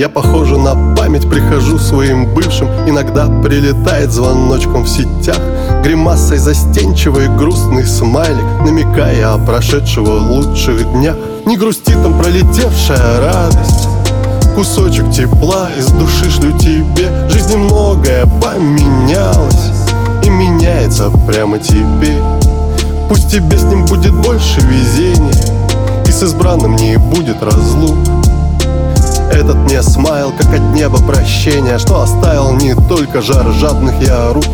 Я похожа на память, прихожу своим бывшим. Иногда прилетает звоночком в сетях. Гримасой застенчивой грустный смайлик Намекая о прошедшего лучших днях. Не грусти там пролетевшая радость. Кусочек тепла из души шлю тебе. Жизни многое поменялось И меняется прямо теперь. Пусть тебе с ним будет больше везения И с избранным не будет разлук этот мне смайл, как от неба прощения Что оставил не только жар жадных я рук.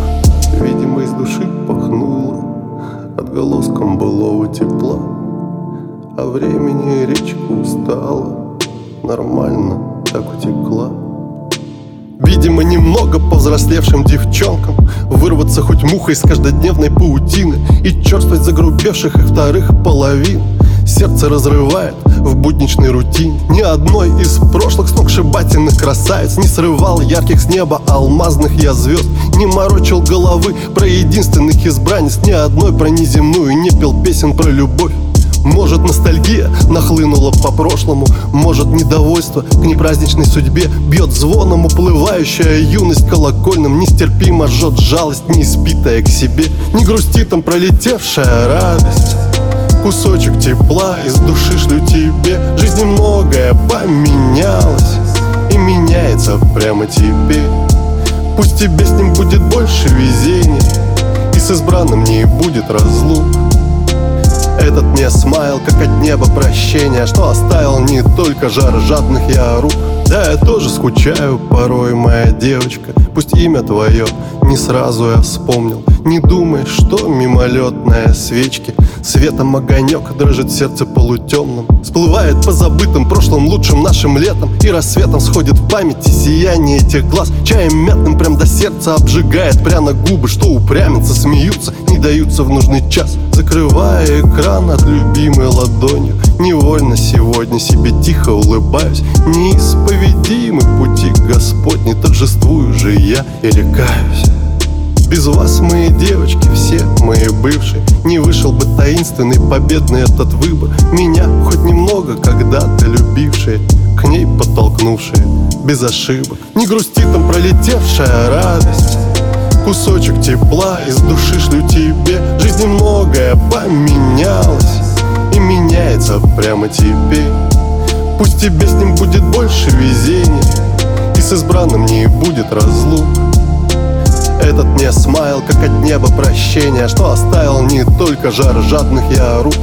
Видимо, из души пахнуло Отголоском былого тепла. А времени речка устала Нормально так утекла. Видимо, немного повзрослевшим девчонкам Вырваться хоть мухой из каждодневной паутины И черствовать загрубевших их вторых половин Сердце разрывает в будничной рутине. Ни одной из прошлых сногсшибательных красавиц. Не срывал ярких с неба алмазных я звезд. Не морочил головы про единственных избранниц. Ни одной про неземную не пел песен про любовь. Может ностальгия нахлынула по прошлому. Может недовольство к непраздничной судьбе Бьет звоном. Уплывающая юность колокольным Нестерпимо жжет жалость неиспитая к себе. Не грусти там пролетевшая радость Кусочек тепла из души шлю тебе. Жизни многое поменялось И меняется прямо теперь Пусть тебе с ним будет больше везения И с избранным не будет разлук. Этот мне смайл, как от неба прощения Что оставил не только жар жадных я рук. Да, я тоже скучаю порой, моя девочка Пусть имя твое не сразу я вспомнил Не думай, что мимолетная свечки Светом огонек дрожит сердце полутемным Всплывает по забытым прошлым лучшим нашим летом И рассветом сходит в памяти сияние этих глаз Чаем мятным прям до сердца обжигает пряно губы Что упрямятся, смеются, не даются в нужный час. Закрывая экран от любимой ладонью Невольно сегодня себе тихо улыбаюсь. Неисповедимы пути Господни Торжествую же я и рекаюсь без вас, мои девочки, все мои бывшие. Не вышел бы таинственный победный этот выбор. Меня хоть немного когда-то любившие К ней подтолкнувшие. Без ошибок Не грусти там пролетевшая радость. Кусочек тепла из души шлю тебе. Жизни многое поменялось И меняется прямо теперь. Пусть тебе с ним будет больше везения И с избранным не будет разлук этот мне смайл, как от неба прощения Что оставил не только жар жадных я рук